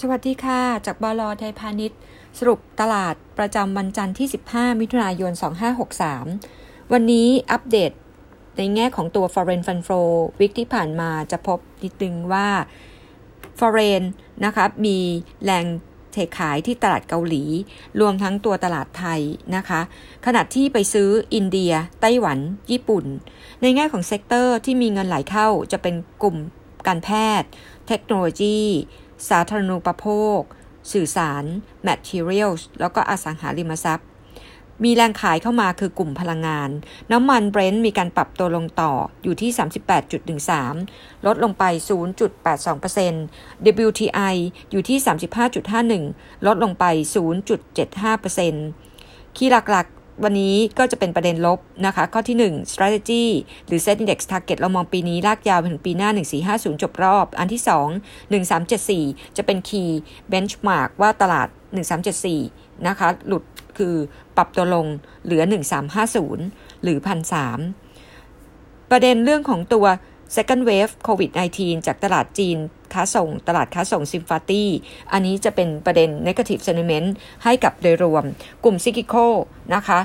สวัสดีค่ะ จากบลไทยพาณิชย์ สรุปตลาดประจำวันจันทร์ที่ 15 มิถุนายน 2563 วันนี้อัปเดตในแง่ของตัว Foreign Fund Flow week ที่ผ่านมาจะพบนิดนึงว่า Foreign นะคะมีแรงเทขายที่ตลาดเกาหลี รวมทั้งตัวตลาดไทยนะคะ ขณะที่ไปซื้ออินเดีย ไต้หวัน ญี่ปุ่น ในแง่ของ sector ที่มีเงินไหลเข้าจะเป็นกลุ่มการแพทย์ เทคโนโลยี สาธารณูปโภค สื่อสาร materials แล้วก็อสังหาริมทรัพย์ มีแรงขายเข้ามาคือกลุ่มพลังงาน น้ำมันเบรนท์มีการปรับตัวลงต่ออยู่ที่ 38.13 ลดลงไป 0.82% WTI อยู่ที่ 35.51 ลดลงไป 0.75%คีย์หลัก วันนี้ก็จะเป็นประเด็นลบนะคะ ข้อที่ 1 strategy หรือ set index target เรามองปีนี้ลากยาวไปถึงปีหน้า 1450 จบรอบ อันที่ 2 1374 จะเป็น key benchmark ว่าตลาด 1374 นะคะ หลุดคือปรับตัวลงเหลือ 1350 หรือ1,003ประเด็นเรื่องของตัว second wave covid 19จากตลาดจีน ค้าส่ง ตลาดค้าส่งซิมฟาตี้ อันนี้จะเป็นประเด็น negative sentiment ให้กับโดยรวม กลุ่มซิกิโคนะคะ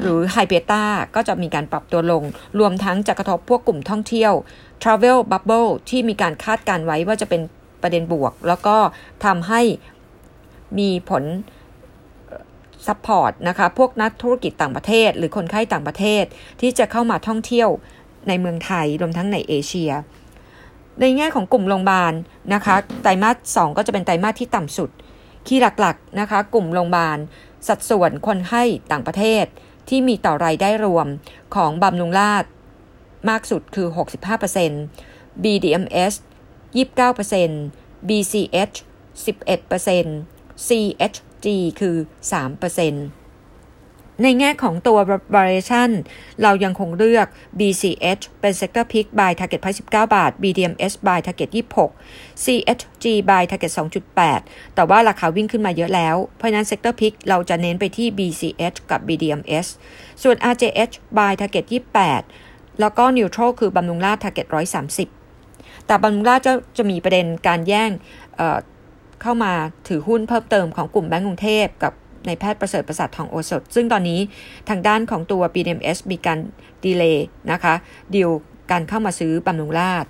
หรือ high beta ก็จะมีการปรับตัวลง รวมทั้งจะกระทบพวกกลุ่มท่องเที่ยว travel bubble ที่มีการคาดการณ์ไว้ว่าจะเป็นประเด็นบวก แล้วก็ทำให้มีผล support นะคะ พวกนักธุรกิจต่างประเทศ หรือคนไข้ต่างประเทศที่จะเข้ามาท่องเที่ยวในเมืองไทยรวมทั้งในเอเชีย ในแง่ของกลุ่มโรงพยาบาลนะคะไตรมาส2ก็จะเป็นไตรมาสที่ต่ำสุด คีย์หลักๆนะคะ กลุ่มโรงพยาบาล สัดส่วนคนไข้ต่างประเทศที่มีต่อรายได้รวมของบำรุงราษมากสุดคือ 65% BDMS 29% BCH 11% CHG คือ 3% ในแง่ของตัว variation เรายังคงเลือก BCH เป็น sector pick by target price 19 บาท BDMs by target 26 CHG by target 2.8 แต่ว่าราคาวิ่งขึ้นมาเยอะแล้ว เพราะนั้น sector pick เราจะเน้นไปที่ BCH กับ BDMs ส่วน RJH by target 28 แล้วก็ neutral คือบำรุงราช target 130 แต่บำรุงราชจะจะมีประเด็นการแย่งเเข้ามาถือหุ้นเพิ่มเติมของกลุ่มแบงก์กรุงเทพกับ ในแพทย์ประเสริฐประสาททองโอสถ ซึ่งตอนนี้ทางด้านของตัว BDMS มีการ delay นะคะดีลการเข้ามาซื้อบำรุงราษฎร์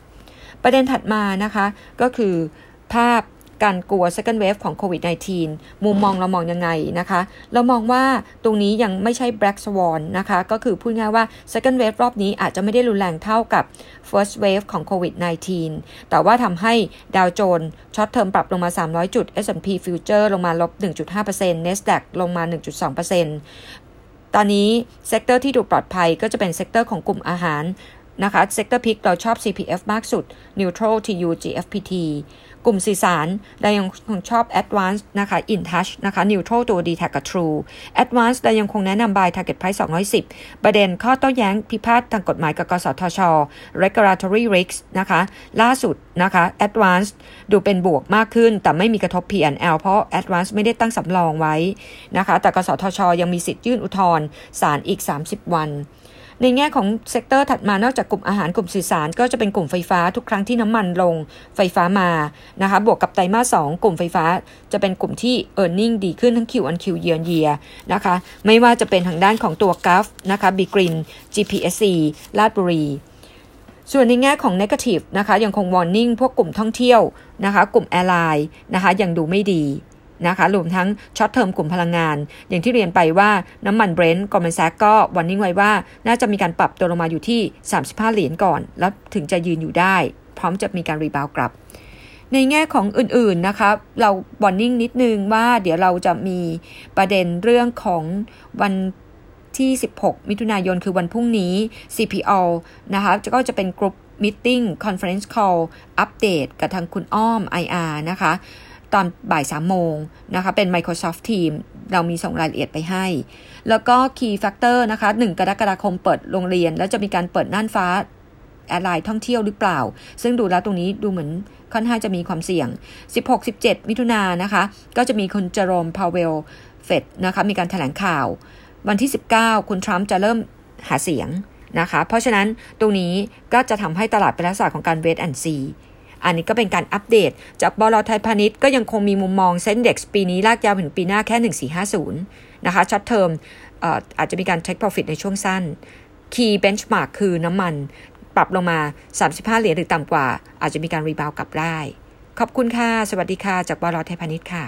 ประเด็นถัดมานะคะก็คือภาพ การกลัว second wave ของโควิด -19 มุมมองเรามองยังไงนะคะ เรามองว่าตรงนี้ยังไม่ใช่ black swan นะคะ ก็คือพูดง่ายว่า second wave รอบนี้อาจจะไม่ได้รุนแรงเท่ากับ first wave ของโควิด -19 แต่ว่าทำให้ดาวโจนส์ short term ปรับลงมา 300 จุด S&P Future ลงมาลบ 1.5% NASDAQ ลงมา 1.2%ตอนนี้ sector ที่ดูปลอดภัยก็จะเป็น sector ของกลุ่มอาหาร นะคะ sector pick เราชอบ CPF มากสุด Neutral TU GFPT กลุ่มสื่อสารเรายังคงชอบ Advance นะคะ InTouch นะคะ Neutral ตัว d t a c กับ True Advance เรายังคงแนะนำ Buy Target Price 210 ประเด็นข้อโต้แย้งพิพาททางกฎหมายกับกสทช Regulatory risk นะคะ ล่าสุดนะคะ Advance ดูเป็นบวกมากขึ้น แต่ไม่มีกระทบ P&L เพราะ Advance ไม่ได้ตั้งสำรองไว้นะคะ แต่กสทช ยังมีสิทธิ์ยื่นอุทธรณ์ศาลอีก 30 วัน ในแง่ของ sector ถัดมานอกจากกลุ่มอาหารกลุ่มสื่อสาร ก็จะเป็นกลุ่มไฟฟ้าทุกครั้งที่น้ำมันลงไฟฟ้ามานะคะบวกกับไตรมาสสองกลุ่มไฟฟ้าจะเป็นกลุ่มที่ e a r n i n g ดีขึ้นทั้ง Q on Q year on year นะคะไม่ว่าจะเป็นทางด้านของตัว GULF นะคะบีกริม GPSC ราชบุรีส่วนในแง่ของ negative นะคะยังคง warning พวกกลุ่มท่องเที่ยวนะคะ กลุ่ม airline นะคะยังดูไม่ดี นะคะรวมทั้ง short term กลุ่มพลังงาน อย่างที่เรียนไปว่าน้ำมันเบรนท์ Goldman Sachs ก็ warning ไว้ว่า น่าจะมีการปรับตัวลงมาอยู่ที่ 35 เหรียญก่อน แล้วถึงจะยืนอยู่ได้ พร้อมจะมีการ rebound กลับ ในแง่ของอื่นๆนะคะเรา warning นิดนึงว่าเดี๋ยวเราจะมีประเด็นเรื่องของวันที่ 16 มิถุนายนคือวันพรุ่งนี้ CPALL นะคะก็จะเป็น group meeting conference call อัปเดตกับทางคุณอ้อม IR นะคะ ตอนบ่ายสามโมงนะคะเป็น Microsoft Team เรามีส่งรายละเอียดไปให้ แล้วก็ Key Factor นะคะ1กรกฎาคมเปิดโรงเรียน แล้วจะมีการเปิดน่านฟ้า airline ท่องเที่ยวหรือเปล่า ซึ่งดูแล้วตรงนี้ดูเหมือนค่อนข้างจะมีความเสี่ยง 16-17 มิถุนายนนะคะ ก็จะมีคุณเจอโรมพาวเวลเฟดนะคะมีการแถลงข่าว วันที่ 19 คุณทรัมป์จะเริ่มหาเสียงนะคะ เพราะฉะนั้นตรงนี้ก็จะทำให้ตลาดเป็นลักษณะของการ wait and see อันนี้ก็เป็นการอัปเดต จากบลไทยพาณิชย์ก็ยังคงมีมุมมอง SET Index ปีนี้ลากยาวถึงปีหน้าแค่ 1450 นะคะ short term อาจจะมีการ take profit ในช่วงสั้น key benchmark คือน้ำมันปรับลงมา 35 เหรียญหรือต่ำกว่า อาจจะมีการรีบาวกลับได้ ขอบคุณค่ะ สวัสดีค่ะ จากบลไทยพาณิชย์ค่ะ